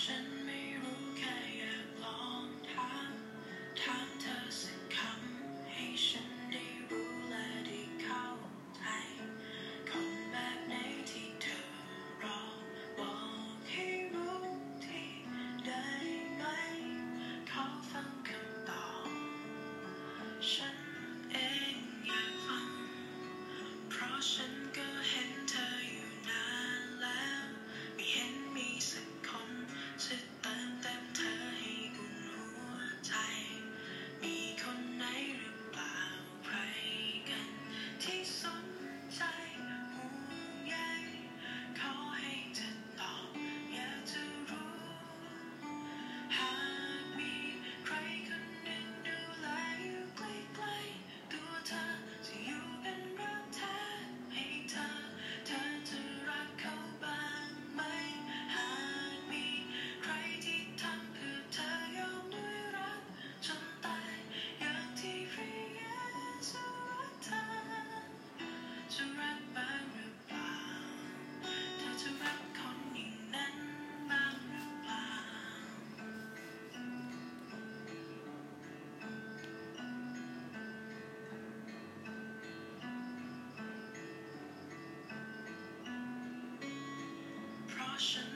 ฉั เ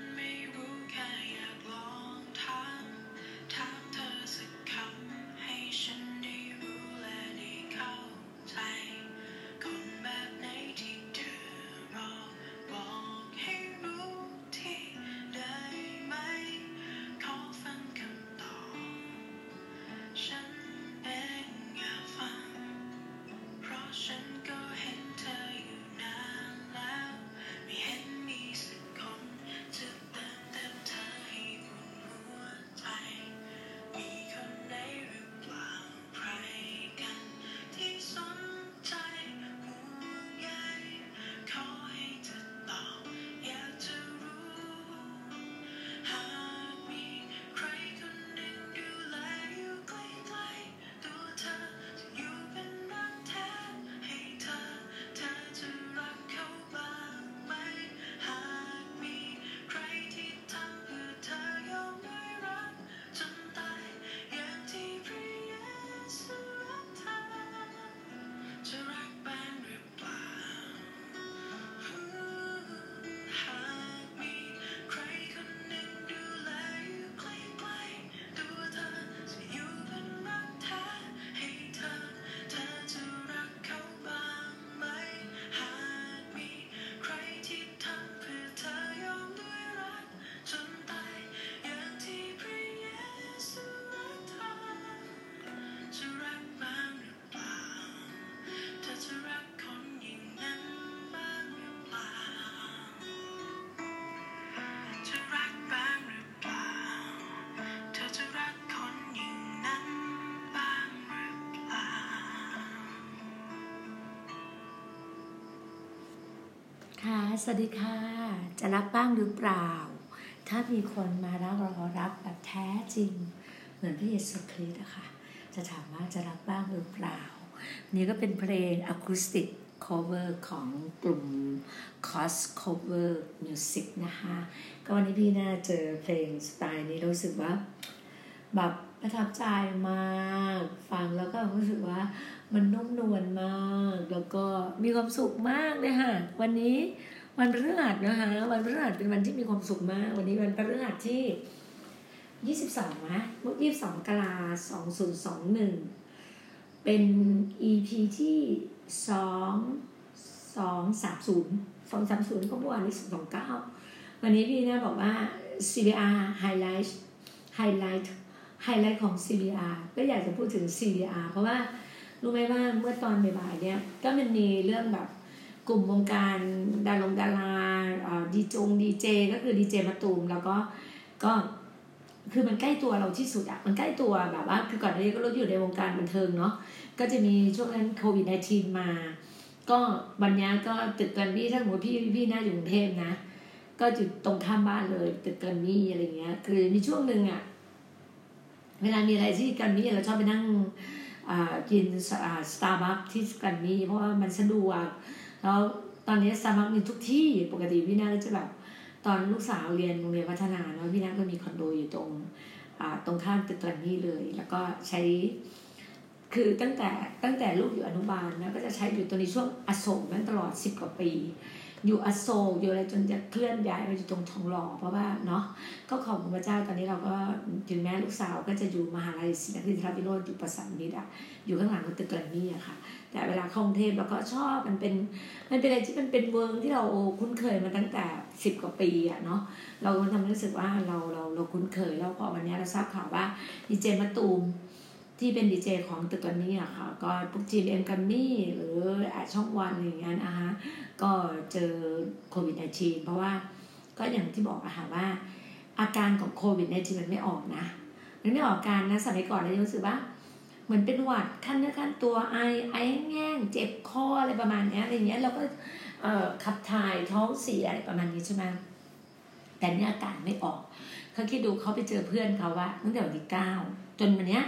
ค่ะ สวัสดีค่ะ จะรักบ้างหรือเปล่า ถ้ามีคนมารักเรารักแบบแท้จริง เหมือนพระเยซูคริสต์อะค่ะ จะถามว่าจะรักบ้างหรือเปล่า นี่ก็เป็นเพลงอะคูสติก cover ของกลุ่ม Cos Cover Music นะคะ ก็วันนี้พี่น่าเจอเพลงสไตล์นี้รู้สึกว่าแบบประทับใจมาก ฟังแล้วก็รู้สึกว่า มันนุ่มนวลมาก แล้วก็มีความสุขมากเลยค่ะ วันนี้วันพฤหัสนะคะ วันพฤหัสเป็นวันที่มีความสุขมาก วันนี้วันพฤหัสที่22นะมุก22กราสองศูนย์สองหนึ่งเป็น EP ที่สองสองสามศูนย์สองสามศูนย์ก็เมื่อวานนี้สองเก้าวันนี้พี่นะบอกว่า CBR highlight highlight ไฮไลท์ของ CBR ก็อยากจะพูดถึง CBR เพราะว่า รู้ไหมว่าเมื่อตอนบ่ายๆเนี่ยก็มันมีเรื่องแบบกลุ่มวงการดารงดาราดีจงดีเจก็คือดีเจมาตูมแล้วก็ก็คือมันใกล้ตัวเราที่สุดอะมันใกล้ตัวแบบว่าคือก่อนหน้านี้ก็รู้อยู่ในวงการบันเทิงเนาะก็จะมีช่วงนั้นโควิด -19 มา ก็วันนี้ก็ตึกกรมมี่ถ้าสมมติพี่พี่น่าอยู่กรุงเทพนะ ก็อยู่ตรงข้ามบ้านเลยตึกแกรมมี่อะไรเงี้ย คือมีช่วงหนึ่งอะเวลามีอะไรที่แกรมมี่เราชอบไปนั่ง กินสตาร์บัคที่แกรมมี่เพราะว่ามันสะดวกแล้วตอนนี้สตาร์บัคมีทุกที่ปกติพี่นาก็จะแบบตอนลูกสาวเรียนโรงเรียนวัฒนาเนาะพี่นาก็มีคอนโดอยู่ตรงอ่าตรงข้ามตึกแกรมมี่เลย แล้วก็ใช้คือตั้งแต่ตั้งแต่ลูกอยู่อนุบาลนะก็จะใช้อยู่ตัวในช่วงอโศกนั้นตลอดสิบกว่าปี อยู่อโศกอยู่อะไรจนจะเคลื่อนย้ายไปอยู่ตรงทองหล่อเพราะว่าเนาะก็ขอบคุณพระเจ้าตอนนี้เราก็ถึงแม้ลูกสาวก็จะอยู่มหาลัยศรีนครินทราวิโรจน์อยู่ประสานมิตรอะอยู่ข้างหลังของตึกแกรมมี่อะค่ะ แต่เวลาเข้ากรุงเทพเราก็ชอบมันเป็นมันเป็นอะไรที่มันเป็น work ที่เราคุ้นเคยมาตั้งแต่สิบกว่าปีอะเนาะเราทำให้รู้สึกว่าเราเราเราคุ้นเคยแล้วพอวันนี้เราทราบข่าวว่าดีเจมะตูม ที่เป็นดีเจของตึกแกรมมี่อะค่ะ ก็พวก GMM Grammy หรือช่องวันอะไรอย่างเงี้ยนะคะก็เจอโควิด -19 เพราะว่าก็อย่างที่บอกอะค่ะว่า อาการของโควิด -19 มันไม่ออกนะมันไม่ออกการนะสมัยก่อนเราจะรู้สึกว่าเหมือนเป็นหวัดขั้นเนื้อขั้นตัวไอไอแง่งเจ็บคออะไรประมาณเนี้ยอะไรเงี้ยเราก็เอ่อขับถ่ายท้องเสียอะไรประมาณนี้ใช่ไหมแต่เนี่ยอาการไม่ออกเขาคิดดูเขาไปเจอเพื่อนเขาว่าตั้งแต่วันที่เก้าจนวันเนี้ย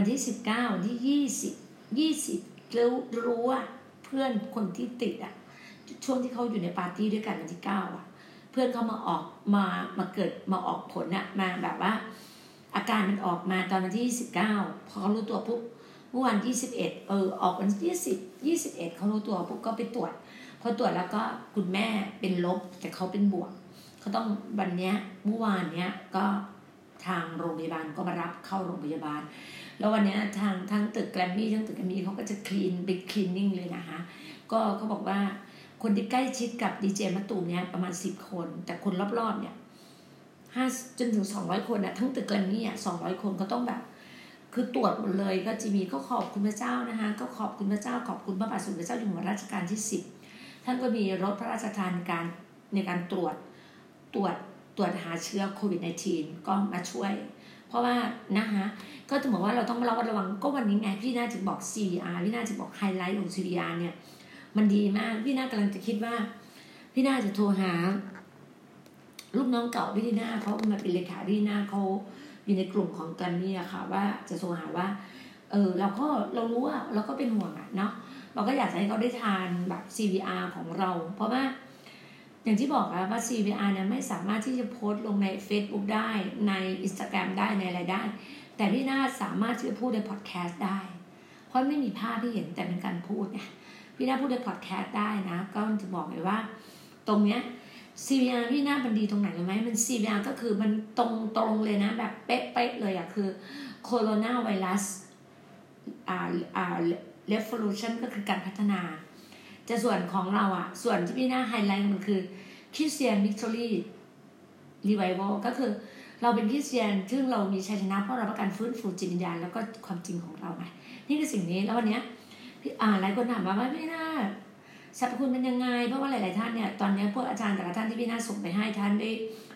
วันที่สิบเก้าวันที่ยี่สิบยี่สิบแล้วรู้ว่าเพื่อนคนที่ติดอะ ช่วงที่เขาอยู่ในปาร์ตี้ด้วยกันวันที่เก้าอะ เพื่อนเขามาออกมามาเกิดมาออกผลอะมาแบบว่า อาการมันออกมาตอนวันที่ยี่สิบเก้าพอเขารู้ตัวปุ๊บเมื่อวันที่สิบเอ็ดเออออกวันที่ยี่สิบยี่สิบเอ็ดเขารู้ตัวปุ๊บก็ไปตรวจพอตรวจแล้วก็คุณแม่เป็นลบแต่เขาเป็นบวกเขาต้องวันเนี้ยเมื่อวานเนี้ยก็ทางโรงพยาบาลก็มารับเข้าโรงพยาบาล แล้ววันนี้ทางทางตึกแกรมมี่ทั้งตึกแกรมมี่เขาก็จะคลีนบิ๊กคลีนนิ่งเลยนะคะ ก็เขาบอกว่าคนที่ใกล้ชิดกับดีเจมะตูมเนี่ยประมาณสิบคน แต่คนรอบๆเนี่ยห้าจนถึงสองร้อยคนอะทั้งตึกแกรมมี่อะสองร้อยคนก็ต้องแบบคือตรวจหมดเลยก็จะมีก็ขอบคุณพระเจ้านะคะก็ขอบคุณพระเจ้าขอบคุณพระบาทสมเด็จพระเจ้าอยู่หัวรัชกาลที่สิบท่านก็มีรถพระราชทานในการในการตรวจตรวจตรวจหาเชื้อโควิด -19 ก็มาช่วย เพราะว่านะคะก็จะบอกว่าเราต้องระมัดระวังก็วันนี้ไงพี่น่าถึงบอก CVR พี่น่าถึงบอกไฮไลท์ของ CVR เนี่ย มันดีมากพี่น่ากำลังจะคิดว่า พี่น่าจะโทรหาลูกน้องเก่าพี่ดีน่าเพรามาเป็นเลขาพี่น่าเขาอยู่ในกลุ่มของกันนี่อะค่ะ ว่าจะโทรหาว่า เออเราก็เรารู้ว่าเราก็เป็นห่วงอะเนาะเราก็อยากให้เขาได้ทานแบบ CVR ของเรา เพราะว่า อย่างที่บอกอะว่า CVR เนี่ยไม่สามารถที่จะโพสต์ลงใน Facebook ได้ใน Instagram ได้ในอะไรได้ แต่พี่นาสามารถที่จะพูดในพอดแคสต์ได้ เพราะไม่มีภาพที่เห็นแต่เป็นการพูดเนี่ยพี่นาพูดในพอดแคสต์ได้นะ ก็จะบอกเลยว่า ตรงเนี้ย CVR พี่นามันดีตรงไหนรู้ไหมมัน CVR ก็คือมันตรงตรงเลยนะ แบบเป๊ะๆเลยอะคือโคโรนาไวรัสอ่าอ่า revolution ก็คือการพัฒนา จะส่วนของเราอะส่วนที่พี่น่าไฮไลท์มันคือ Christian Victory Revival ก็คือเราเป็นคริสเตียนซึ่งเรามีชัยชนะเพราะเราประกันฟื้นฟูจิตวิญญาณแล้วก็ความจริงของเราไงนี่คือสิ่งนี้แล้ววันเนี้ยพี่อ่าหลายคนถามมาว่าพี่น่าสรรพคุณเป็นยังไง เพราะว่าหลาย ๆ ท่านเนี่ยตอนนี้พวกอาจารย์แต่ละท่านที่พี่น่าส่งไปให้ท่านได้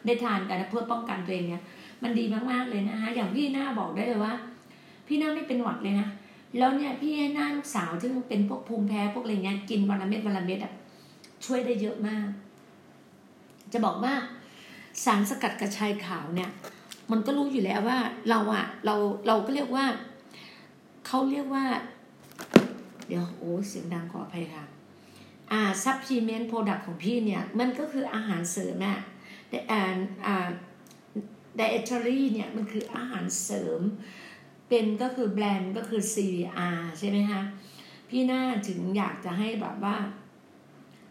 ได้ทานกันเพื่อป้องกันตัวเองเนี่ยมันดีมาก ๆ เลยนะคะอย่างพี่น่าบอกได้เลยว่า พี่น่าไม่เป็นหวัดเลยนะ แล้วเนี่ยพี่ให้หน้าลูกสาวที่เป็นพวกภูมิแพ้พวกอะไรเงี้ยกินวันละเม็ดวันละเม็ดอะช่วยได้เยอะมาก จะบอกว่าสารสกัดกระชายขาวเนี่ย มันก็รู้อยู่แล้วว่าเราอะเราเราก็เรียกว่าเขาเรียกว่า เดี๋ยวโอ้เสียงดังขออภัยค่ะ อ่า supplement product ของพี่เนี่ย มันก็คืออาหารเสริมอะแต่อ่าอ่า dietary เนี่ยมันคืออาหารเสริม เป็นก็คือแบรนด์ก็คือ CVR ใช่ไหมคะพี่น่าถึงอยากจะให้แบบว่า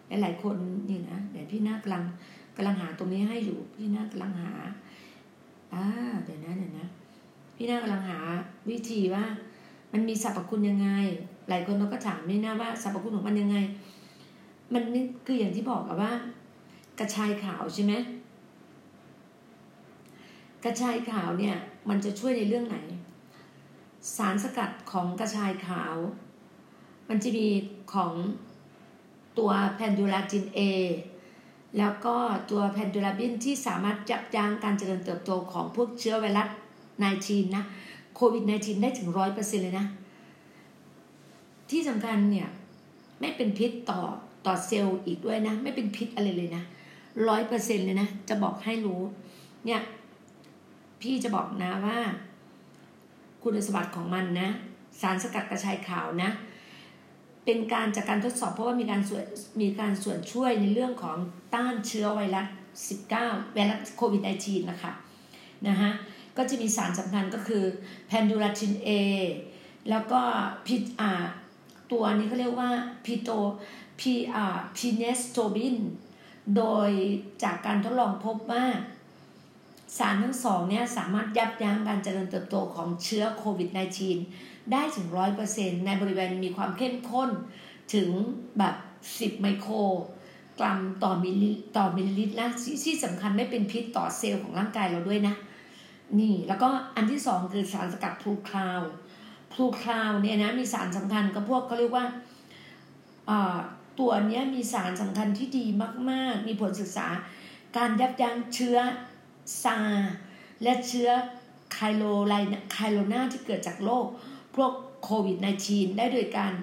หลายๆคนนี่นะเดี๋ยวพี่น่ากำลังกำลังหาตรงนี้ให้อยู่ พี่น่ากำลังหาอ่าเดี๋ยวนะเดี๋ยวนะ พี่น่ากำลังหาวิธีว่า มันมีสรรพคุณยังไง หลายคนเราก็ถามพี่น่าว่าสรรพคุณของมันยังไง มันนี่คืออย่างที่บอกอะว่า กระชายขาวใช่ไหมกระชายขาวเนี่ย มันจะช่วยในเรื่องไหน สารสกัดของกระชายขาว มันจะมีของตัวแพนดูลาจิน A แล้วก็ตัวแพนดูลาบินที่สามารถยับยั้งการเจริญเติบโตของพวกเชื้อไวรัส19นะโควิด -19 ได้ถึงร้อยเปอร์เซ็นเลยนะ ที่สำคัญเนี่ย ไม่เป็นพิษต่อต่อเซลล์อีกด้วยนะ ไม่เป็นพิษอะไรเลยนะร้อยเปอร์เซ็นเลยนะ จะบอกให้รู้ เนี่ย พี่จะบอกนะว่า คุณสมบัติของมันนะ สารสกัดกระชายขาวนะ เป็นการจากการทดสอบเพราะว่ามีการส่วนมีการส่วนช่วยในเรื่องของต้านเชื้อไวรัส 19 ไวรัสโควิด -19 นะคะนะฮะก็จะมีสารสำคัญก็คือแพนดูราทิน A แล้วก็พิอ่าตัวนี้เขาเรียกว่าพิโตพีอ่าพีเนสโตบิน โดยจากการทดลองพบว่า สารทั้งสองเนี่ยสามารถยับยั้งการเจริญเติบโตของเชื้อโควิด -19 ได้ถึง 100%ในบริเวณมีความเข้มข้นถึงแบบ 10 ไมโครกรัมต่อมิลลิต่อมิลลิลิตรนะที่สำคัญไม่เป็นพิษต่อเซลล์ของร่างกายเราด้วยนะ นี่แล้วก็อันที่สองคือสารสกัดพลูคลาวพลูคลาวเนี่ยนะมีสารสำคัญก็พวกเขาเรียกว่าตัวนี้มีสารสำคัญที่ดีมาก ๆ มีผลศึกษาการยับยั้งเชื้อ ซาร์สและเชื้อโคโรโคโรนาที่เกิดจากโรคพวกโควิด -19 ได้โดยการ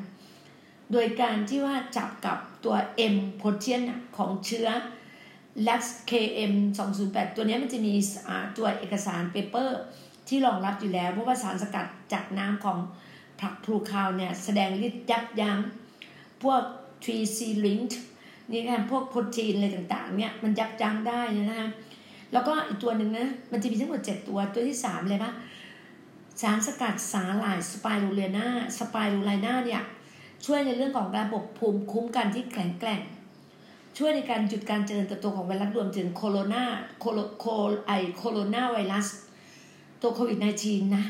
โดยการที่ว่าจับกับตัว M โพเทียนของเชื้อ Lux KM 208 ตัวนี้มันจะมีตัวเอกสารเปเปอร์ที่รองรับอยู่แล้วเพราะว่าสารสกัดจากน้ำของผักพลูคาวเนี่ย แสดงฤทธิ์ยับยั้งพวก 3C linked นี่ค่ะพวกโปรตีนอะไรต่างๆเนี่ย มันยับยั้งได้นะฮะ แล้วก็อีกตัวหนึ่งนะ มันจะมีทั้งหมด7ตัว ตัวที่3เลยปะสารสกัดสาหร่ายสไปรูเลนาสไปรูไลนาเนี่ย ช่วยในเรื่องของระบบภูมิคุ้มกันที่แข็งแกร่ง ช่วยในการหยุดการเจริญเติบโตของไวรัสรวมถึงโคโรนาโคโลโคไอโคโรนาไวรัส ตัวโควิด -19 นะ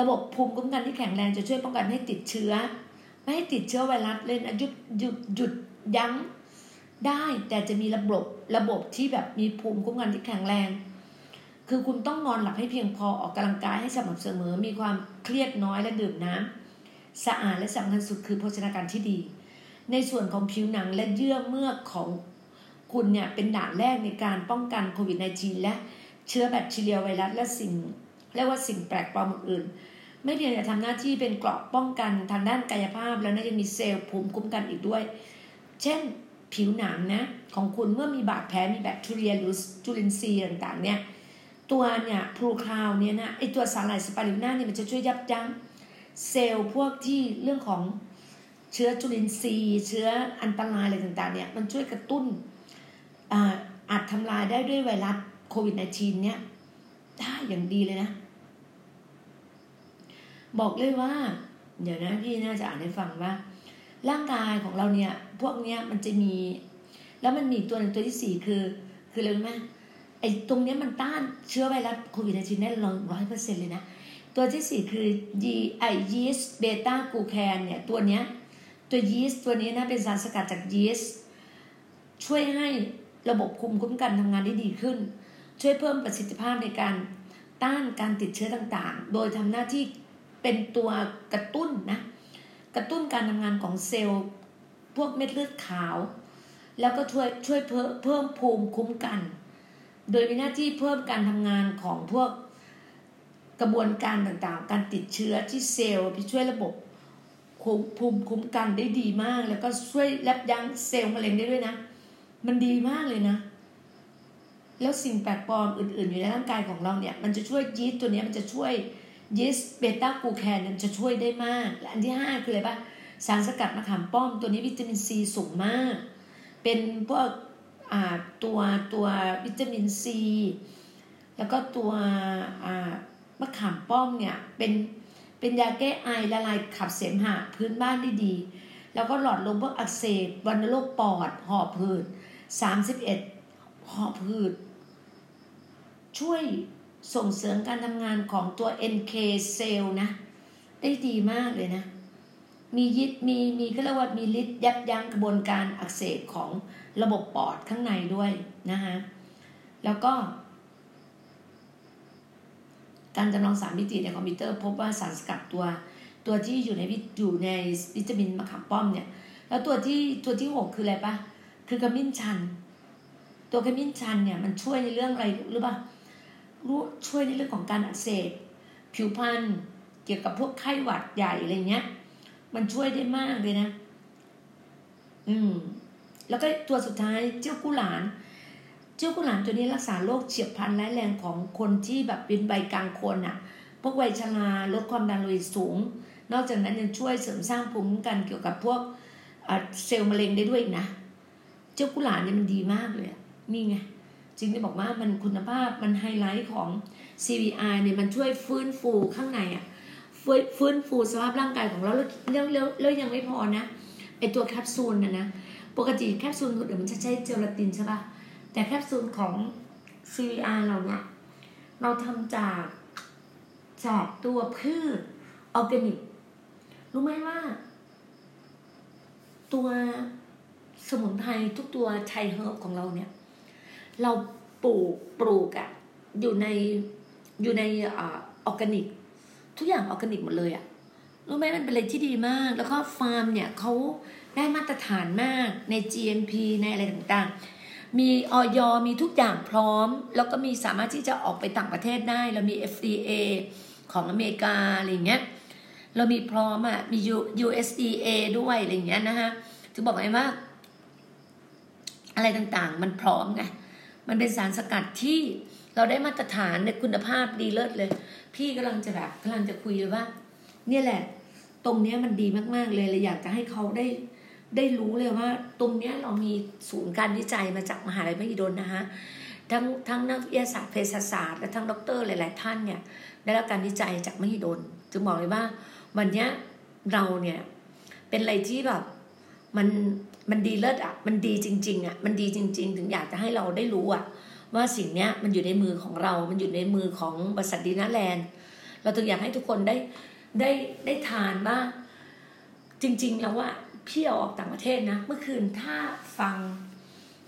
ระบบภูมิคุ้มกันที่แข็งแรงจะช่วยป้องกันให้ติดเชื้อ ไม่ให้ติดเชื้อไวรัสเลยนะหยุดหยุดหยุดยั้ง ได้แต่จะมีระบบระบบที่แบบมีภูมิคุ้มกันที่แข็งแรง คือคุณต้องนอนหลับให้เพียงพอออกกำลังกายให้สม่ำเสมอ มีความเครียดน้อยและดื่มน้ำสะอาดและสำคัญสุดคือโภชนาการที่ดี ในส่วนของผิวหนังและเยื่อเมือกของคุณเนี่ยเป็นด่านแรกในการป้องกันโควิด -19 และเชื้อแบคทีเรียไวรัสและสิ่งเรียกว่าสิ่งแปลกปลอมอื่นไม่เพียงแต่ทำหน้าที่เป็นเกราะป้องกันทางด้านกายภาพแล้วนะยังมีเซลล์ภูมิคุ้มกันอีกด้วย เช่น ผิวหนังนะของคุณเมื่อมีบาดแผลมีแบคทีเรียหรือจุลินทรีย์ต่างๆเนี่ยตัวเนี่ยพลูคาวเนี่ยนะไอตัวสารไหลสปาริน่าเนี่ยมันจะช่วยยับยั้งเซลล์พวกที่เรื่องของเชื้อจุลินทรีย์ เชื้ออันตรายอะไรต่างๆเนี่ยมันช่วยกระตุ้นอาจทำลายได้ด้วยไวรัสโควิด -19 เนี่ยได้อย่างดีเลยนะ บอกเลยว่า เดี๋ยวนะพี่น่าจะอ่านให้ฟังว่า ร่างกายของเราเนี่ย พวกเนี้ยมันจะมี แล้วมันมีตัวหนึ่งตัวที่สี่คือ คืออะไรไหมไอ้ตรงเนี้ยมันต้านเชื้อไวรัสโควิด -19 ได้ร้อยเปอร์เซ็นต์เลยนะ ตัวที่สี่คือยีไอยีสเบต้ากูแคนเนี่ย ตัวเนี้ย ตัวยีสต์ตัวนี้นะเป็นสารสกัดจากยีสต์ช่วยให้ระบบคุมคุ้มกันทำงานได้ดีขึ้น ช่วยเพิ่มประสิทธิภาพในการต้านการติดเชื้อต่างๆ โดยทำหน้าที่เป็นตัวกระตุ้นนะ กระตุ้นการทำงานของเซลล์พวกเม็ดเลือดขาว แล้วก็ช่วยช่วยเพิ่มเพิ่มภูมิคุ้มกัน โดยมีหน้าที่เพิ่มการทำงานของพวกกระบวนการต่างๆ การติดเชื้อที่เซลล์ที่ช่วยระบบภูมิคุ้มกันได้ดีมาก แล้วก็ช่วยยับยั้งเซลล์มะเร็งได้ด้วยนะ มันดีมากเลยนะ แล้วสิ่งแปลกปลอมอื่น ๆ อยู่ในร่างกายของเราเนี่ย มันจะช่วยยีสต์ตัวนี้มันจะช่วย ยีสต์เบต้ากูแคนมันจะช่วยได้มาก และอันที่ห้าคืออะไรปะสารสกัดมะขามป้อมตัวนี้วิตามินซีสูงมาก เป็นพวกตัวตัววิตามินซีแล้วก็ตัวมะขามป้อมเนี่ยเป็นเป็นยาแก้ไอละลายขับเสมหะพื้นบ้านได้ดี แล้วก็หลอดลมพวกอักเสบวัณโรคปอดหอบหืดสามสิบเอ็ดหอบหืดช่วย ส่งเสริมการทำงานของตัว NK เซลล์นะ ได้ดีมากเลยนะ มียิดมีมีก็เรียกว่ามีฤทธิ์ยับยั้งกระบวนการอักเสบของระบบปอดข้างในด้วยนะคะแล้วก็ การจำลองสารมิติในคอมพิวเตอร์พบว่าสารสกัดตัว ตัวที่อยู่ในอยู่ในวิตามินมะขามป้อมเนี่ย แล้วตัวที่ตัวที่หกคืออะไรปะคือขมิ้นชัน ตัวขมิ้นชันเนี่ยมันช่วยในเรื่องอะไรหรือเปล่า รู้ช่วยในเรื่องของการอักเสบผิวพรรณเกี่ยวกับพวกไข้หวัดใหญ่อะไรเงี้ย มันช่วยได้มากเลยนะ อืม แล้วก็ตัวสุดท้ายเจ้ากุหลานเจ้ากุหลาบตัวนี้รักษาโรคเฉียบพลันร้ายแรงของคนที่แบบเป็นใบกลางคนอะ่ะ พวกวัยชราลดความดันโลหิตสูง นอกจากนั้นยังช่วยเสริมสร้างภูมิคุ้มกันเกี่ยวกับพวกเซลล์มะเร็งได้ด้วยนะ เจ้ากุหลาบเนี่ยมันดีมากเลย นี่ไง จริงจะบอกว่ามันคุณภาพมันไฮไลท์ของ CVR เนี่ยมันช่วยฟื้นฟูข้างในอะฟื้นฟื้นฟูสภาพร่างกายของเราแล้วแล้วแล้วยังไม่พอนะไอตัวแคปซูลนะนะปกติแคปซูลคนอื่นมันจะใช้เจลาตินใช่ปะแต่แคปซูลของ CVR เราเนี่ยเราทำจากจากตัวพืชออร์แกนิกรู้ไหมว่า ตัวสมุนไพรทุกตัว Thai herb ของเราเนี่ย เราปลูกปลูกอะอยู่ในอยู่ในออร์แกนิก ทุกอย่างออร์แกนิกหมดเลยอะรู้ไหมมันเป็นอะไรที่ดีมาก แล้วก็ฟาร์มเนี่ยเขาได้มาตรฐานมากใน GMP ในอะไรต่างๆ มีอย. มีทุกอย่างพร้อม แล้วก็มีสามารถที่จะออกไปต่างประเทศได้ เรามี FDA ของอเมริกาอะไรอย่างเงี้ย เรามีพร้อมอะ มี USDA ด้วยอะไรอย่างเงี้ยนะคะถึงบอกไงว่า อะไรต่างๆ มันพร้อมไง มันเป็นสารสกัดที่เราได้มาตรฐานในคุณภาพดีเลิศเลย พี่กำลังจะแบบกำลังจะคุยเลยว่า เนี่ยแหละ ตรงเนี้ยมันดีมากๆเลยเลยอยากจะให้เขาได้ได้รู้เลยว่า ตรงเนี้ยเรามีศูนย์การวิจัยมาจากมหาลัยมหิดลนะคะทั้งทั้งนักวิทยาศาสตร์เภสัชศาสตร์และทั้งด็อกเตอร์หลาย ๆ ท่านเนี่ย ได้รับการวิจัยจากมหิดลจึงบอกเลยว่า วันเนี้ยเราเนี่ยเป็นอะไรที่แบบมัน มันดีเลิศอะ มันดีจริง ๆอะ มันดีจริง ๆ ถึงอยากจะให้เราได้รู้อะ ว่าสิ่งเนี้ยมันอยู่ในมือของเรา มันอยู่ในมือของบริษัทดีน่าแลนด์ เราถึงอยากให้ทุกคนได้ได้ได้ทานว่าจริง ๆ แล้วว่าพี่เอาออกต่างประเทศนะ เมื่อคืนถ้าฟัง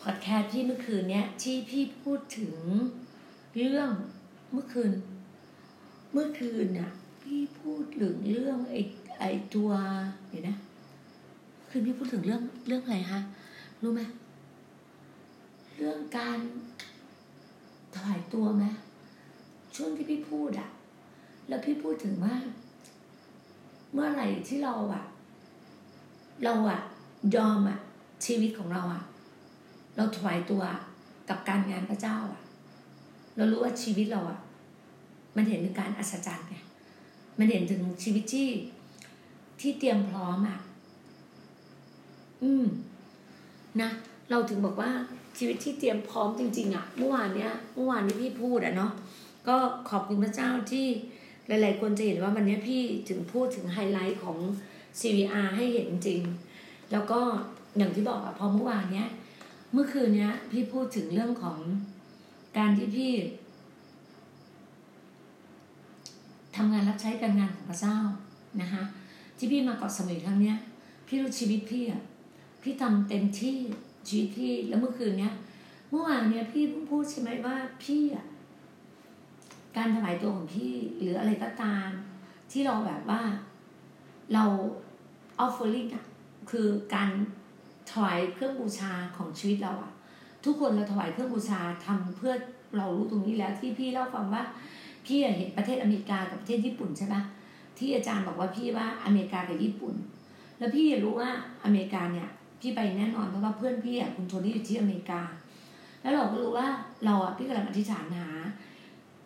พอดแคสต์พี่เมื่อคืนเนี้ยที่พี่พูดถึงเรื่องเมื่อคืน เมื่อคืนน่ะ พี่พูดถึงเรื่องไอ้ไอ้ตัวเดี๋ยวนะ คืนพี่พูดถึงเรื่องเรื่องอะไรฮะ รู้ไหมเรื่องการถวายตัวไหมช่วงที่พี่พูดอะแล้วพี่พูดถึงว่า เมื่อไหร่ที่เราอะเราอะยอมอะชีวิตของเราอะเราถวายตัวกับการงานพระเจ้าอะเรารู้ว่าชีวิตเราอะมันเห็นถึงการอัศจรรย์ไงมันเห็นถึงชีวิตที่ที่เตรียมพร้อมอะ อืม นะ เราถึงบอกว่าชีวิตที่เตรียมพร้อมจริง ๆอะเมื่อวานเนี้ย เมื่อวานที่พี่พูดอะเนาะ ก็ขอบคุณพระเจ้าที่หลาย ๆ คนจะเห็นว่าวันนี้พี่ถึงพูดถึงไฮไลท์ของ CVR ให้เห็นจริง แล้วก็อย่างที่บอกอะพอเมื่อวานเนี้ย เมื่อคืนเนี้ย พี่พูดถึงเรื่องของการที่พี่ทำงานรับใช้การงานของพระเจ้านะคะที่พี่มาเกาะสมุยครั้งเนี้ย พี่รู้ชีวิตพี่อะ พี่ทำเต็มที่ชีวิตพี่แล้วเมื่อคืนเนี้ยเมื่อวานเนี้ยพี่เพิ่งพูดใช่ไหมว่าพี่อะการถวายตัวของพี่หรืออะไรก็ตาม ที่เราแบบว่าเรา offering อะคือการถวายเครื่องบูชาของชีวิตเราอะ ทุกคนเราถวายเครื่องบูชาทำเพื่อเรารู้ตรงนี้แล้วที่พี่เล่าฟังว่าพี่เห็นประเทศอเมริกากับประเทศญี่ปุ่นใช่ปะที่อาจารย์บอกว่าพี่ว่าอเมริกากับญี่ปุ่น แล้วพี่รู้ว่าอเมริกาเนี่ย พี่ไปแน่นอน เพราะว่าเพื่อนพี่อะคุณโทนี่อยู่ที่อเมริกา แล้วเราก็รู้ว่าเราอะพี่กำลังอธิษฐานหา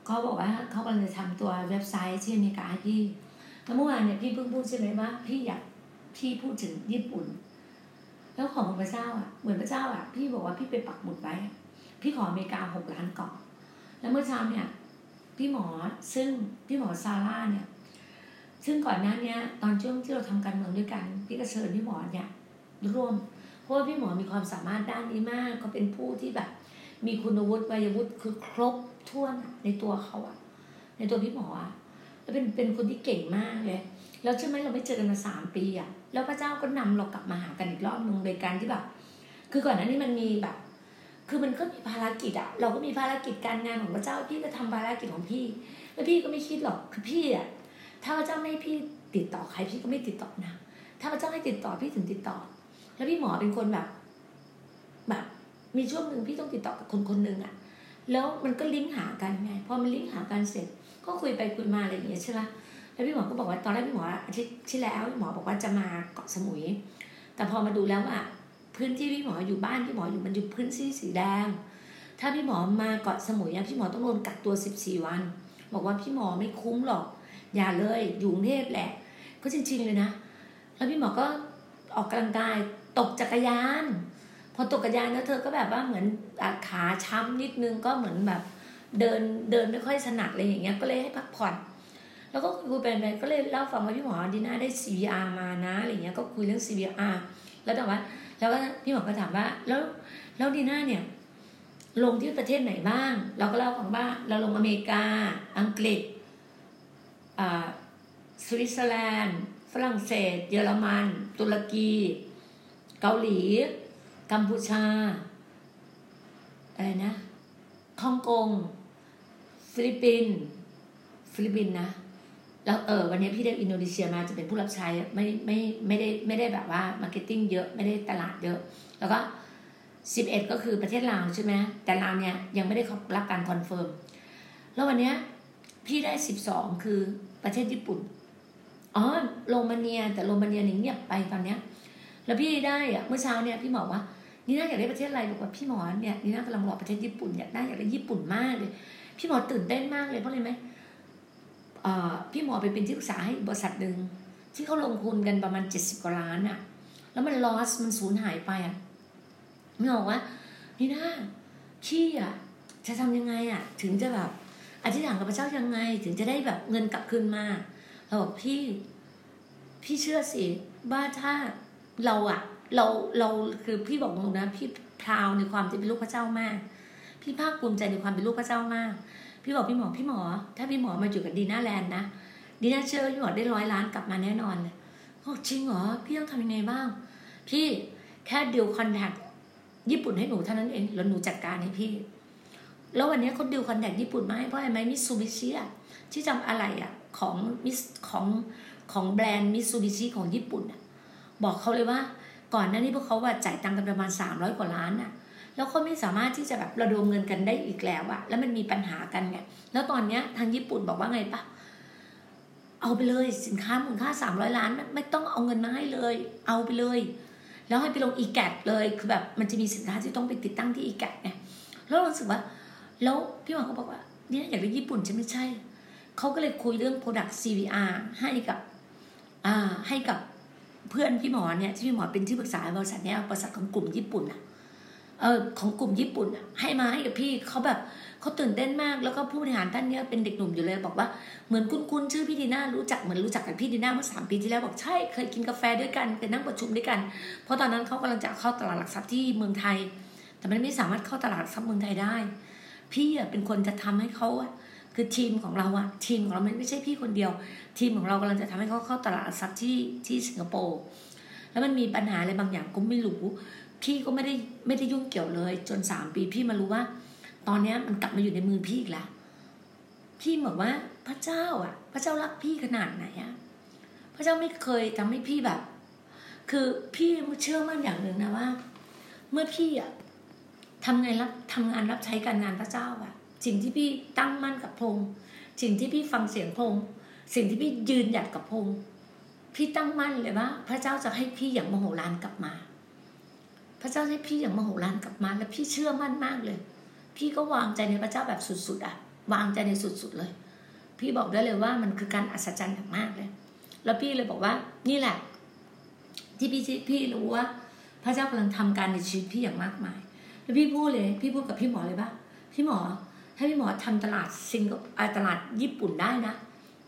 เขาบอกว่าเขากำลังจะทำตัวเว็บไซต์ที่อเมริกาให้พี่แล้วเมื่อวานเนี่ยพี่เพิ่งพูดใช่ไหมว่าพี่อยากพี่พูดถึงญี่ปุ่น แล้วของพระเจ้าอะเหมือนพระเจ้าอะพี่บอกว่าพี่ไปปักหมุดไว้พี่ขออเมริกาหกล้านเกาะแล้วเมื่อเช้าเนี่ย พี่หมอซึ่งพี่หมอซาร่าเนี่ย ซึ่งก่อนหน้านี้ตอนช่วงที่เราทำการเมืองด้วยกัน พี่ก็เชิญพี่หมอเนี่ย ร่วม เพราะว่าพี่หมอมีความสามารถด้านนี้มากเขาเป็นผู้ที่แบบ มีคุณวุฒิวัยวุฒิคือครบถ้วนในตัวเขาอะในตัวพี่หมออะแล้วเป็นเป็นคนที่เก่งมากเลยแล้วใช่ไหมเราไม่เจอกันมาสามปีอะแล้วพระเจ้าก็นำเรากลับมาหากันอีกรอบนึงโดยการที่แบบ คือก่อนหน้านี้มันมีแบบ คือมันก็มีภารกิจอะเราก็มีภารกิจการงานของพระเจ้าพี่ก็ทำภารกิจของพี่ แล้วพี่ก็ไม่คิดหรอกคือพี่อะถ้าพระเจ้าไม่ให้พี่ติดต่อใครพี่ก็ไม่ติดต่อนะ ถ้าพระเจ้าให้ติดต่อพี่ถึงติดต่อ แล้วพี่หมอเป็นคนแบบ แบบ มีช่วงหนึ่งพี่ต้องติดต่อกับคนคนหนึ่งอะแล้วมันก็ลิงก์หากันไงพอมันลิงก์หากันเสร็จ ก็คุยไปคุยมาอะไรอย่างเงี้ยใช่ไหมแล้วพี่หมอก็บอกว่าตอนแรกพี่หมออาทิตย์ที่แล้วพี่หมอบอกว่าจะมาเกาะสมุย แต่พอมาดูแล้วอะพื้นที่พี่หมออยู่บ้านพี่หมออยู่มันอยู่พื้นที่สีแดง ถ้าพี่หมอมาเกาะสมุยอะพี่หมอต้องโดนกักตัวสิบสี่วัน บอกว่าพี่หมอไม่คุ้มหรอก อย่าเลยอยู่กรุงเทพแหละ ก็จริง ๆเลยนะ แล้วพี่หมอก็ออกกำลังกาย ตกจักรยาน พอตกจักรยานแล้วเธอก็แบบว่าเหมือนขาช้ำนิดนึงก็เหมือนแบบเดินเดินไม่ค่อยถนัดอะไรอย่างเงี้ยก็เลยให้พักผ่อน แล้วก็คุยไปไปก็เลยเล่าฟังว่าพี่หมอดีน่าได้ CVR มานะอะไรเงี้ยก็คุยเรื่อง CVR แล้วแต่ว่า แล้วก็พี่หมอก็ถามว่าแล้วแล้วดีน่าเนี่ย ลงที่ประเทศไหนบ้าง เราก็เล่าฟังว่าเราลงอเมริกา อังกฤษอ่าสวิตเซอร์แลนด์ ฝรั่งเศส เยอรมัน ตุรกี เกาหลี กัมพูชา อะไรนะฮ่องกง ฟิลิปปินส์ฟิลิปปินส์นะแล้วเออวันนี้พี่ได้อินโดนีเซียมาจะเป็นผู้รับใช้ไม่ไม่ไม่ได้ไม่ได้แบบว่า marketing เยอะไม่ได้ตลาดเยอะ แล้วก็สิบเอ็ดก็คือประเทศลาวใช่ไหมแต่ลาวเนี่ยยังไม่ได้รับการ confirm แล้ววันนี้พี่ได้สิบสองคือประเทศญี่ปุ่นอ๋อโรมาเนียแต่โรมาเนียนี่เงียบไปตอนเนี้ย แล้วพี่ได้อะเมื่อเช้าเนี่ยพี่บอกว่านี่น่าอยากได้ประเทศอะไรบอกว่าพี่หมอเนี่ยนี่น่ากำลังรอประเทศญี่ปุ่นอยากได้อยากได้ญี่ปุ่นมากเลย พี่หมอตื่นเต้นมากเลยเพราะอะไรไหมพี่หมอไปเป็นที่ปรึกษาให้บริษัทหนึ่งที่เขาลงทุนกันประมาณเจ็ดสิบกว่าล้านอะแล้วมันลอสมันสูญหายไปอะพี่บอกว่านี่นะพี่อะจะทำยังไงอะถึงจะแบบอธิษฐานกับพระเจ้ายังไง ถึงจะได้แบบเงินกลับคืนมาเราบอกพี่ พี่เชื่อสิว่าถ้า เราอะเราเราคือพี่บอกตรงนะพี่proud ในความที่เป็นลูกพระเจ้ามาก พี่ภาคภูมิใจในความเป็นลูกพระเจ้ามาก พี่บอกพี่หมอพี่หมอ ถ้าพี่หมอมาอยู่กับดีน่าแลนด์นะดีน่าเชื่อพี่หมอได้ร้อยล้านกลับมาแน่นอนเลยโอ้จริงเหรอพี่ต้องทำยังไงบ้าง พี่แค่ deal contact ญี่ปุ่นให้หนูเท่านั้นเองแล้วหนูจัดการให้พี่ แล้ววันนี้เขา deal contact ญี่ปุ่นมาให้เพราะอะไรไหมมิซูบิชิอะที่จำอะไรอะของมิสของของแบรนด์มิซูบิชิของญี่ปุ่นอะ บอกเขาเลยว่า ก่อนหน้านี้พวกเขาว่าจ่ายตังค์กันประมาณสามร้อยกว่าล้านอะแล้วเขาไม่สามารถที่จะแบบระดมเงินกันได้อีกแล้วอะแล้วมันมีปัญหากันไงแล้วตอนเนี้ยทางญี่ปุ่นบอกว่าไงปะเอาไปเลยสินค้ามูลค่าสามร้อยล้าน ไม่ต้องเอาเงินมาให้เลย เอาไปเลย แล้วให้ไปลงอีแกเลยคือแบบมันจะมีสินค้าที่ต้องไปติดตั้งที่อีแกดไงแล้วรู้สึกว่า แล้วพี่หมอเขาบอกว่าเนี่ยอยากได้ญี่ปุ่นจะไม่ใช่เขาก็เลยคุยเรื่อง Product CVR ให้กับอ่าให้กับ เพื่อนพี่หมอเนี่ยที่พี่หมอเป็นที่ปรึกษาบริษัทเนี้ยบริษัทของกลุ่มญี่ปุ่นอะเออของกลุ่มญี่ปุ่นอะให้มาให้กับพี่เขาแบบเขาตื่นเต้นมากแล้วก็ผู้บริหารท่านเนี้ยเป็นเด็กหนุ่มอยู่เลยบอกว่าเหมือนคุ้นๆชื่อพี่ดีน่ารู้จักเหมือนรู้จักกับพี่ดีน่าเมื่อสามปีที่แล้วบอกใช่เคยกินกาแฟด้วยกันเคยนั่งประชุมด้วยกัน เพราะตอนนั้นเขากำลังจะเข้าตลาดหลักทรัพย์ที่เมืองไทย แต่มันไม่สามารถเข้าตลาดหลักทรัพย์เมืองไทยได้ พี่เป็นคนจะทำให้เขาอะ คือทีมของเราอะทีมของเราไม่ใช่พี่คนเดียว ทีมของเรากำลังจะทำให้เขาเข้าตลาดหลักที่ที่สิงคโปร์แล้วมันมีปัญหาอะไรบางอย่างก็ไม่รู้ พี่ก็ไม่ได้ไม่ได้ยุ่งเกี่ยวเลย จนสามปีพี่มารู้ว่า ตอนเนี้ยมันกลับมาอยู่ในมือพี่อีกแล้วพี่บอกว่าพระเจ้าอะพระเจ้ารักพี่ขนาดไหนอะพระเจ้าไม่เคยทำให้พี่แบบ คือพี่เชื่อมั่นอย่างหนึ่งนะว่า เมื่อพี่อะทำไงรับทำงานรับใช้การงานพระเจ้าอะ สิ่งที่พี่ตั้งมั่นกับพงค์สิ่งที่พี่ฟังเสียงพงค์สิ่งที่พี่ยืนหยัดกับพงค์พี่ตั้งมั่นเลยว่า พระเจ้าจะให้พี่อย่างมโหฬารกลับมา พระเจ้าให้พี่อย่างมโหฬารกลับมา และพี่เชื่อมั่นมากเลย พี่ก็วางใจในพระเจ้าแบบสุดๆอะ วางใจในสุดๆเลย พี่บอกได้เลยว่ามันคือการอัศจรรย์อย่างมากเลย แล้วพี่เลยบอกว่า นี่แหละ ที่พี่พี่รู้ว่า พระเจ้ากำลังทำการในชีวิตพี่อย่างมากมาย แล้วพี่พูดเลย พี่พูดกับพี่หมอเลยว่าพี่หมอ ให้พี่หมอทำตลาดซิงตลาดญี่ปุ่นได้นะ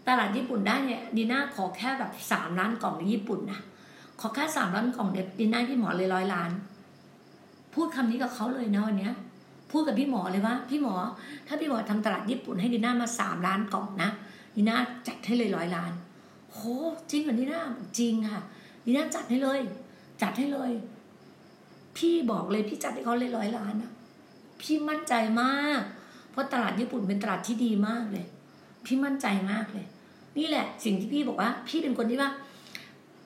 ตลาดญี่ปุ่นได้เนี่ยดีน่าขอแค่แบบสามล้านกล่องในญี่ปุ่นนะขอแค่สามล้านกล่องเนี่ยดีน่าพี่หมอเลยร้อยล้าน พูดคำนี้กับเขาเลยนะวันเนี้ย พูดกับพี่หมอเลยว่า พี่หมอ ถ้าพี่หมอทำตลาดญี่ปุ่นให้ดีน่ามาสามล้านกล่องนะดีน่าจัดให้เลยร้อยล้านโหจริงเหรอดีน่าจริงค่ะดีน่าจัดให้เลย จัดให้เลย พี่บอกเลยพี่จัดให้เขาเลยร้อยล้านนะพี่มั่นใจมาก เพราะตลาดญี่ปุ่นเป็นตลาดที่ดีมากเลย พี่มั่นใจมากเลย นี่แหละ สิ่งที่พี่บอกว่า พี่เป็นคนที่ว่า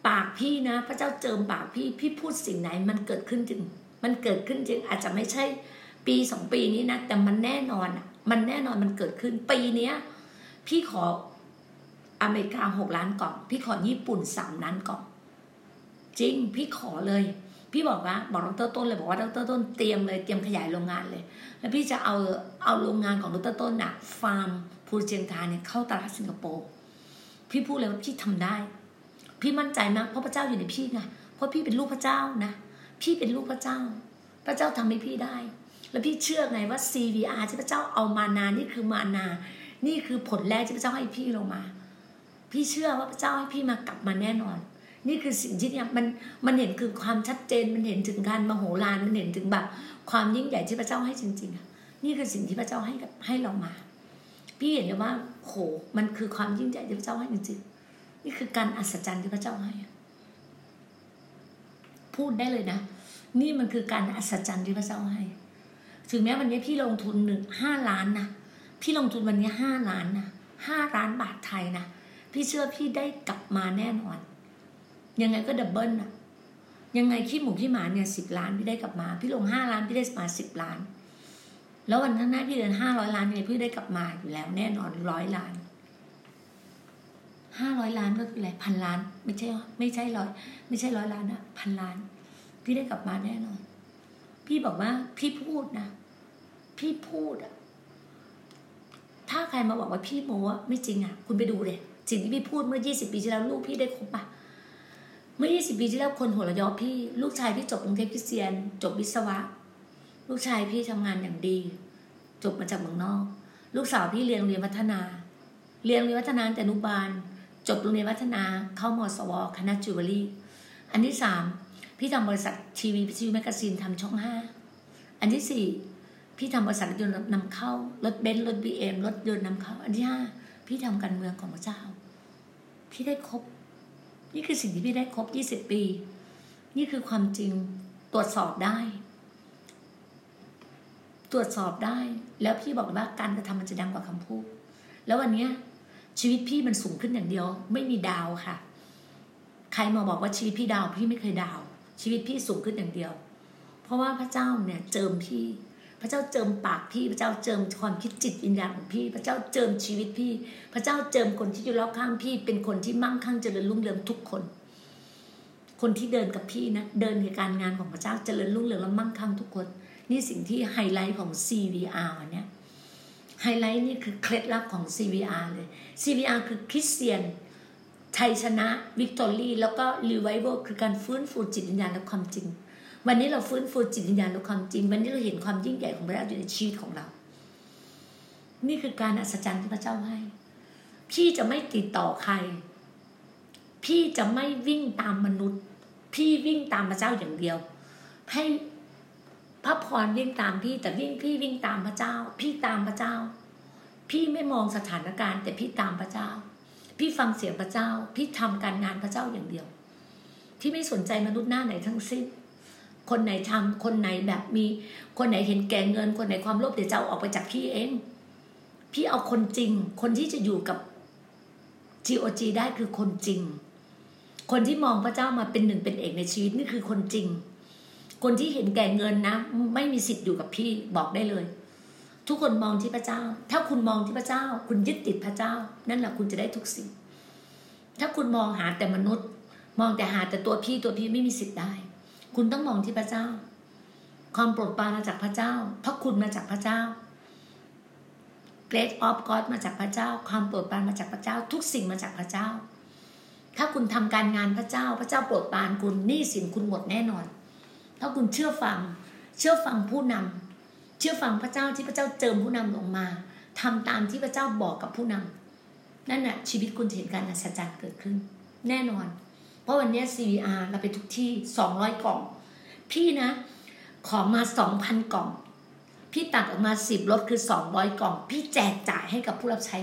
ปากพี่นะ พระเจ้าเจิมปากพี่พี่พูดสิ่งไหน มันเกิดขึ้นจริง มันเกิดขึ้นจริง อาจจะไม่ใช่ ปีสองปีนี้นะแต่มันแน่นอนมันแน่นอนมันเกิดขึ้นปีเนี้ย พี่ขออเมริกาหกล้านกล่อง พี่ขอญี่ปุ่นสามล้านกล่อง จริง พี่ขอเลย พี่บอกว่าบอกดรต้นเลยบอกว่าดรต้นเตรียมเลยเตรียมขยายโรงงานเลย แล้วพี่จะเอาเอาโรงงานของดรต้นน่ะฟาร์มพูเจนทาเนี่ยเข้าตลาดสิงคโปร์พี่พูดเลยว่าพี่ทำได้ พี่มั่นใจมากเพราะพระเจ้าอยู่ในพี่ไงเพราะพี่เป็นลูกพระเจ้านะ พี่เป็นลูกพระเจ้า พระเจ้าทำให้พี่ได้ แล้วพี่เชื่อไงว่า CVR ที่พระเจ้าเอามานานี่คือมานา นี่คือผลแรกที่พระเจ้าให้พี่ลงมา พี่เชื่อว่าพระเจ้าให้พี่มากลับมาแน่นอน นี่คือสิ่งที่เนี่ยมันมันเห็นคือความชัดเจนมันเห็นถึงการมโหฬารมันเห็นถึงแบบความยิ่งใหญ่ที่พระเจ้าให้จริงๆอะนี่คือสิ่งที่พระเจ้าให้กับให้เรามา พี่เห็นเลยว่าโหมันคือความยิ่งใหญ่ที่พระเจ้าให้จริงๆนี่คือการอัศจรรย์ที่พระเจ้าให้พูดได้เลยนะ นี่มันคือการอัศจรรย์ที่พระเจ้าให้ ถึงแม้วันนี้พี่ลงทุนหนึ่งห้าล้านนะพี่ลงทุนวันนี้ห้าล้านนะห้าล้านบาทไทยนะพี่เชื่อพี่ได้กลับมาแน่นอน ยังไงก็ดับเบิลอะยังไงขี้หมูขี้หมาเนี่ยสิบล้านพี่ได้กลับมา พี่ลงห้าล้านพี่ได้มาสิบล้าน แล้ววันข้างหน้าพี่เดินห้าร้อยล้านยังไงพี่ได้กลับมาอยู่แล้ว แน่นอนร้อยล้านห้าร้อยล้านก็คืออะไรพันล้าน ไม่ใช่ไม่ใช่ร้อยไม่ใช่ร้อยล้านนะพันล้าน พี่ได้กลับมาแน่นอน พี่บอกว่าพี่พูดนะพี่พูดอะถ้าใครมาบอกว่าพี่โม้อะไม่จริงอะคุณไปดูเลยสิ่งที่พี่พูดเมื่อยี่สิบปีที่แล้วลูกพี่ได้ครบปะ เมื่อยี่สิบปีที่แล้วคนหัวเราะยอพี่ ลูกชายพี่จบกรุงเทพคริสเตียน จบวิศวะ ลูกชายพี่ทำงานอย่างดี จบมาจากเมืองนอก ลูกสาวพี่เรียนเรียนวัฒนา เรียนเรียนวัฒนาแต่นุบาล จบโรงเรียนวัฒนา เข้ามสว คณะจิวเวลรี่ อันที่สามพี่ทำบริษัททีวีทีวี magazine ทำช่องห้า อันที่สี่พี่ทำบริษัทรถยนต์นำเข้า รถเบนซ์รถบีเอ็มรถยนต์นำเข้า อันที่ห้าพี่ทำการเมืองของพระเจ้า พี่ได้ครบ นี่คือสิ่งที่พี่ได้ครบยี่สิบปี นี่คือความจริงตรวจสอบได้ ตรวจสอบได้ แล้วพี่บอกว่าการกระทำมันจะดังกว่าคำพูด แล้ววันนี้ชีวิตพี่มันสูงขึ้นอย่างเดียว ไม่มีดาวค่ะ ใครมาบอกว่าชีวิตพี่ดาว พี่ไม่เคยดาว ชีวิตพี่สูงขึ้นอย่างเดียว เพราะว่าพระเจ้าเนี่ยเจิมพี่ พระเจ้าเจิมปากพี่ พระเจ้าเจิมความคิดจิตวิญญาณของพี่ พระเจ้าเจิมชีวิตพี่ พระเจ้าเจิมคนที่อยู่รอบข้างพี่ เป็นคนที่มั่งคั่งเจริญรุ่งเรืองทุกคน คนที่เดินกับพี่นะเดินในการงานของพระเจ้าเจริญรุ่งเรืองและมั่งคั่งทุกคน นี่สิ่งที่ไฮไลท์ของ CVR วันเนี้ยไฮไลท์นี่คือเคล็ดลับของ CVR เลย CVR คือคริสเตียนชัยชนะ Victory แล้วก็ Revival คือการฟื้นฟูจิตวิญญาณและความจริง วันนี้เราฟื้นฟูจิตวิญญาณและความจริง วันนี้เราเห็นความยิ่งใหญ่ของพระเจ้าอยู่ในชีวิตของเรา นี่คือการอัศจรรย์ที่พระเจ้าให้ พี่จะไม่ติดต่อใคร พี่จะไม่วิ่งตามมนุษย์ พี่วิ่งตามพระเจ้าอย่างเดียว ให้พระพรวิ่งตามพี่ แต่วิ่งพี่วิ่งตามพระเจ้า พี่ตามพระเจ้า พี่ไม่มองสถานการณ์ แต่พี่ตามพระเจ้า พี่ฟังเสียงพระเจ้า พี่ทำการงานพระเจ้าอย่างเดียวพี่ไม่สนใจมนุษย์หน้าไหนทั้งสิ้น คนไหนทำคนไหนแบบมี คนไหนเห็นแก่เงิน คนไหนความโลภเดี๋ยวจะเอาออกไปจากพี่เอง พี่เอาคนจริง คนที่จะอยู่กับ GOG ได้คือคนจริง คนที่มองพระเจ้ามาเป็นหนึ่งเป็นเอกในชีวิตนี่คือคนจริง คนที่เห็นแก่เงินนะ ไม่มีสิทธิ์อยู่กับพี่บอกได้เลย ทุกคนมองที่พระเจ้า ถ้าคุณมองที่พระเจ้า คุณยึดติดพระเจ้า นั่นแหละคุณจะได้ทุกสิ่ง ถ้าคุณมองหาแต่มนุษย์ มองแต่หาแต่ตัวพี่ตัวพี่ไม่มีสิทธิ์ได้ คุณต้องมองที่พระเจ้า ความโปรดปรานมาจากพระเจ้าพระคุณมาจากพระเจ้า Great of God มาจากพระเจ้า ความโปรดปรานมาจากพระเจ้า ทุกสิ่งมาจากพระเจ้า ถ้าคุณทำการงานพระเจ้า พระเจ้าโปรดปรานคุณหนี้สินคุณหมดแน่นอน ถ้าคุณเชื่อฟัง เชื่อฟังผู้นำเชื่อฟังพระเจ้าที่พระเจ้าเจิมผู้นำลงมาทำตามที่พระเจ้าบอกกับผู้นำนั่นแหะชีวิตคุณจะเห็นการอัศจรรย์เกิดขึ้น แน่นอน เพราะวันนี้ CVR เราไปทุกที่สองร้อยกล่อง พี่นะ ของมาสองพันกล่อง พี่ตัดออกมาสิบรถคือสองร้อยกล่อง พี่แจกจ่ายให้กับผู้รับใช้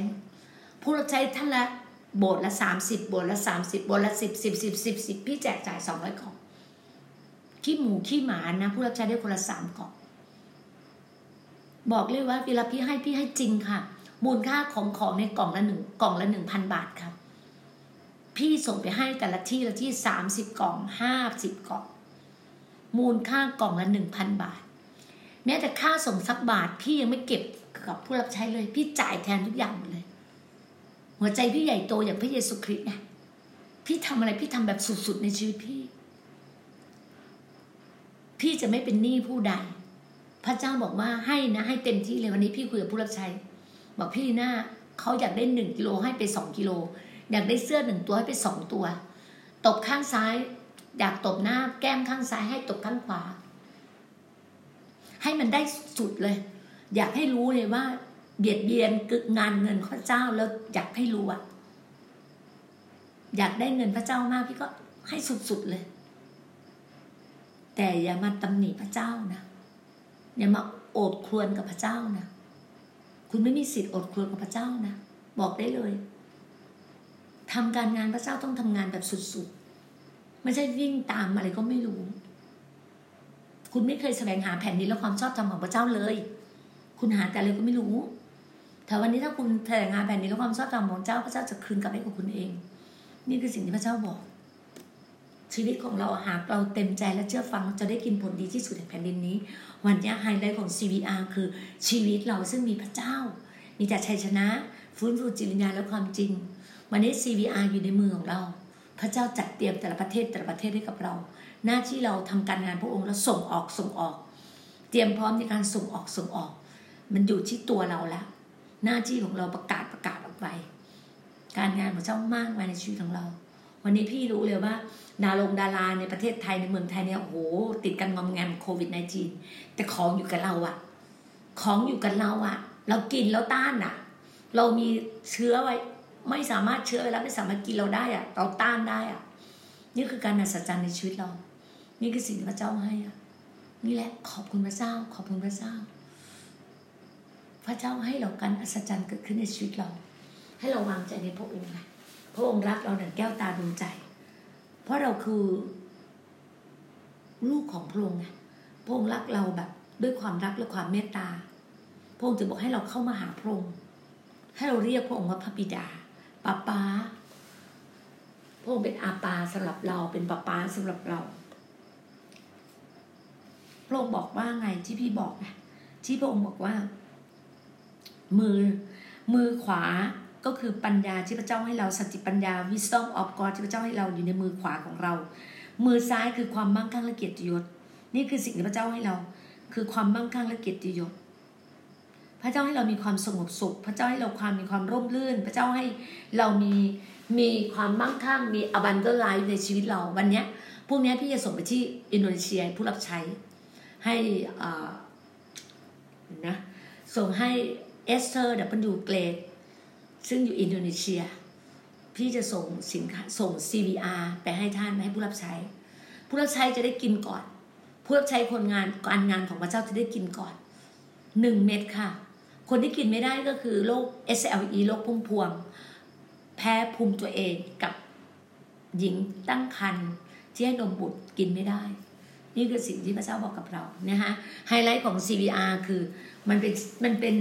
ผู้รับใช้ท่านละโบสถ์ละสามสิบโบสถ์ละสามสิบโบสถ์ละสิบสิบสิบสิบสิบพี่แจกจ่ายสองร้อยกล่อง ขี้หมูขี้หมานะ ผู้รับใช้ได้คนละสามกล่อง บอกเลยว่าเวลาพี่ให้พี่ให้จริงค่ะ มูลค่าของของในกล่องละหนึ่งกล่องละหนึ่งพันบาทครับ พี่ส่งไปให้แต่ละที่ละที่สามสิบกล่องห้าสิบกล่อง มูลค่ากล่องละหนึ่งพันบาท แม้แต่ค่าส่งสักบาท พี่ยังไม่เก็บกับผู้รับใช้เลย พี่จ่ายแทนทุกอย่างหมดเลย หัวใจพี่ใหญ่โตอย่างพระเยซูคริสต์ไงพี่ทำอะไรพี่ทำแบบสุดๆในชีวิตพี่ พี่จะไม่เป็นหนี้ผู้ใด พระเจ้าบอกว่าให้นะ ให้เต็มที่เลยวันนี้พี่คุยกับผู้รับใช้ บอกพี่หน้าเขาอยากได้หนึ่งกิโลให้ไปสองกิโล อยากได้เสื้อหนึ่งตัวให้ไปสองตัว ตบข้างซ้าย อยากตบหน้าแก้มข้างซ้ายให้ตบข้างขวา ให้มันได้สุดเลย อยากให้รู้เลยว่า เบียดเบียนกึศงานเงินพระเจ้าแล้วอยากให้รู้อะอยากได้เงินพระเจ้ามากพี่ก็ให้สุดๆเลย แต่อย่ามาตำหนิพระเจ้านะอย่ามาโอดครวญกับพระเจ้านะ คุณไม่มีสิทธิ์อดครวญกับพระเจ้านะ บอกได้เลย ทำการงานพระเจ้าต้องทำงานแบบสุดๆ ไม่ใช่วิ่งตามอะไรก็ไม่รู้ คุณไม่เคยแสวงหาแผ่นดินและความชอบธรรมของพระเจ้าเลย คุณหาแต่อะไรก็ไม่รู้แต่วันนี้ถ้าคุณแสวงหาแผ่นดินและความชอบธรรมของเจ้าพระเจ้าจะคืนกลับให้กับคุณเอง นี่คือสิ่งที่พระเจ้าบอก ชีวิตของเราหากเราเต็มใจและเชื่อฟังจะได้กินผลดีที่สุดแห่งแผ่นดินนี้ วันนี้ไฮไลท์ของ CVR คือชีวิตเราซึ่งมีพระเจ้า มีแต่ชัยชนะ ฟื้นฟูจิตวิญญาณและความจริง วันนี้ CVR อยู่ในมือของเรา พระเจ้าจัดเตรียมแต่ละประเทศแต่ละประเทศให้กับเรา หน้าที่เราทำการงานพระองค์แล้วส่งออกส่งออก เตรียมพร้อมในการส่งออกส่งออก มันอยู่ที่ตัวเราแล้วหน้าที่ของเราประกาศประกาศออกไป การงานของเจ้ามากมายในชีวิตของเรา วันนี้พี่รู้เลยว่าดารงดาราในประเทศไทยในเมืองไทยเนี่ยโอ้โหติดกันงอมแงมโควิด -19 แต่ของอยู่กับเราอะของอยู่กับเราอะเรากินแล้วต้านอะเรามีเชื้อไว้ ไม่สามารถเชื้อไว้แล้วไม่สามารถกินเราได้อะเราต้านได้อะนี่คือการอัศจรรย์ในชีวิตเรา นี่คือสิ่งที่พระเจ้าให้อะนี่แหละขอบคุณพระเจ้า ขอบคุณพระเจ้า พระเจ้าให้เราการอัศจรรย์เกิดขึ้นในชีวิตเรา ให้เราวางใจในพระองค์ไงพระองค์รักเราดังแก้วตาดวงใจ เพราะเราคือ ลูกของพระองค์ไงพระองค์รักเราแบบ ด้วยความรักและความเมตตา พระองค์จึงบอกให้เราเข้ามาหาพระองค์ให้เราเรียกพระองค์ว่าพระบิดา ป้าป้าพระองค์เป็นอาปาสำหรับเราเป็นป้าป้าสำหรับเราพระองค์บอกว่าไงที่พี่บอกไงที่พระองค์บอกว่า มือมือขวาก็คือปัญญาที่พระเจ้าให้เราสติปัญญา wisdom of God ที่พระเจ้าให้เราอยู่ในมือขวาของเรา มือซ้ายคือความมั่งคั่งและเกียรติยศ นี่คือสิ่งที่พระเจ้าให้เรา คือความมั่งคั่งและเกียรติยศ พระเจ้าให้เรามีความสงบสุข พระเจ้าให้เราความมีความร่มรื่น พระเจ้าให้เรามีมีความมั่งคั่งมี abundant life ในชีวิตเราวันนี้พวกนี้พี่จะส่งไปที่อินโดนีเซียผู้รับใช้ให้นะส่งให้เอสเธอร์ดับเบิลยูเกรดซึ่งอยู่อินโดนีเซีย พี่จะส่งสินค้าส่ง CVR ไปให้ท่านให้ผู้รับใช้ ผู้รับใช้จะได้กินก่อน ผู้รับใช้คนงานการงานของพระเจ้าจะได้กินก่อนหนึ่งเม็ดค่ะ คนที่กินไม่ได้ก็คือโรค SLE โรคพุ่มพวง แพ้ภูมิตัวเองกับหญิงตั้งครรภ์ที่ให้นมบุตรกินไม่ได้ นี่คือสิ่งที่พระเจ้าบอกกับเรานะคะไฮไลท์ของ CVR คือมันเป็นมันเป็น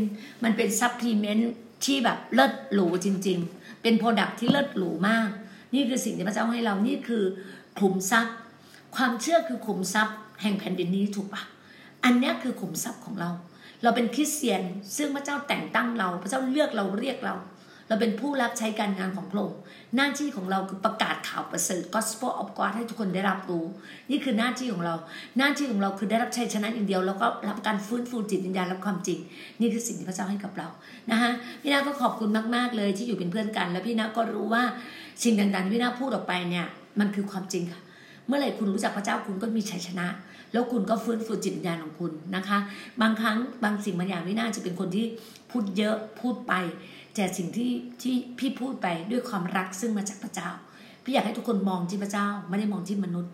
มันเป็น supplement ที่แบบเลิศหรูจริง ๆ เป็น product ที่เลิศหรูมาก นี่คือสิ่งที่พระเจ้าให้เรานี่คือขุมทรัพย์ ความเชื่อคือขุมทรัพย์ แห่งแผ่นดินนี้ถูกปะอันนี้คือขุมทรัพย์ของเรา เราเป็นคริสเตียนซึ่งพระเจ้าแต่งตั้งเรา พระเจ้าเลือกเราเรียกเรา เราเป็นผู้รับใช้การงานของพระองค์หน้าที่ของเราคือประกาศข่าวประเสริฐ gospel of God ให้ทุกคนได้รับรู้ นี่คือหน้าที่ของเรา หน้าที่ของเราคือได้รับชัยชนะอย่างเดียว แล้วก็รับการฟื้นฟูจิตวิญญาณรับความจริง นี่คือสิ่งที่พระเจ้าให้กับเรานะคะพี่นาก็ขอบคุณมากๆเลยที่อยู่เป็นเพื่อนกัน แล้วพี่นาก็รู้ว่าสิ่งต่างๆที่พี่นาพูดออกไปเนี่ยมันคือความจริงค่ะ เมื่อไหร่คุณรู้จักพระเจ้าคุณก็มีชัยชนะ แล้วคุณก็ฟื้นฟูจิตวิญญาณของคุณนะคะ บางครั้งบางสิ่งบางอย่างพี่นาจะเป็นคนที่พูดเยอะพูดไปแต่สิ่งที่ที่พี่พูดไปด้วยความรักซึ่งมาจากพระเจ้า พี่อยากให้ทุกคนมองที่พระเจ้า ไม่ได้มองที่มนุษย์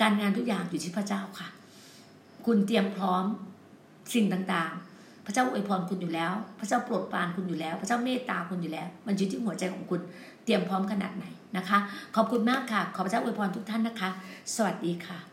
การงานทุกอย่างอยู่ที่พระเจ้าค่ะ คุณเตรียมพร้อมสิ่งต่างๆ พระเจ้าอวยพรคุณอยู่แล้ว พระเจ้าโปรดปรานคุณอยู่แล้ว พระเจ้าเมตตาคุณอยู่แล้ว มันอยู่ที่หัวใจของคุณเตรียมพร้อมขนาดไหนนะคะ ขอบคุณมากค่ะ ขอพระเจ้าอวยพรทุกท่านนะคะ สวัสดีค่ะ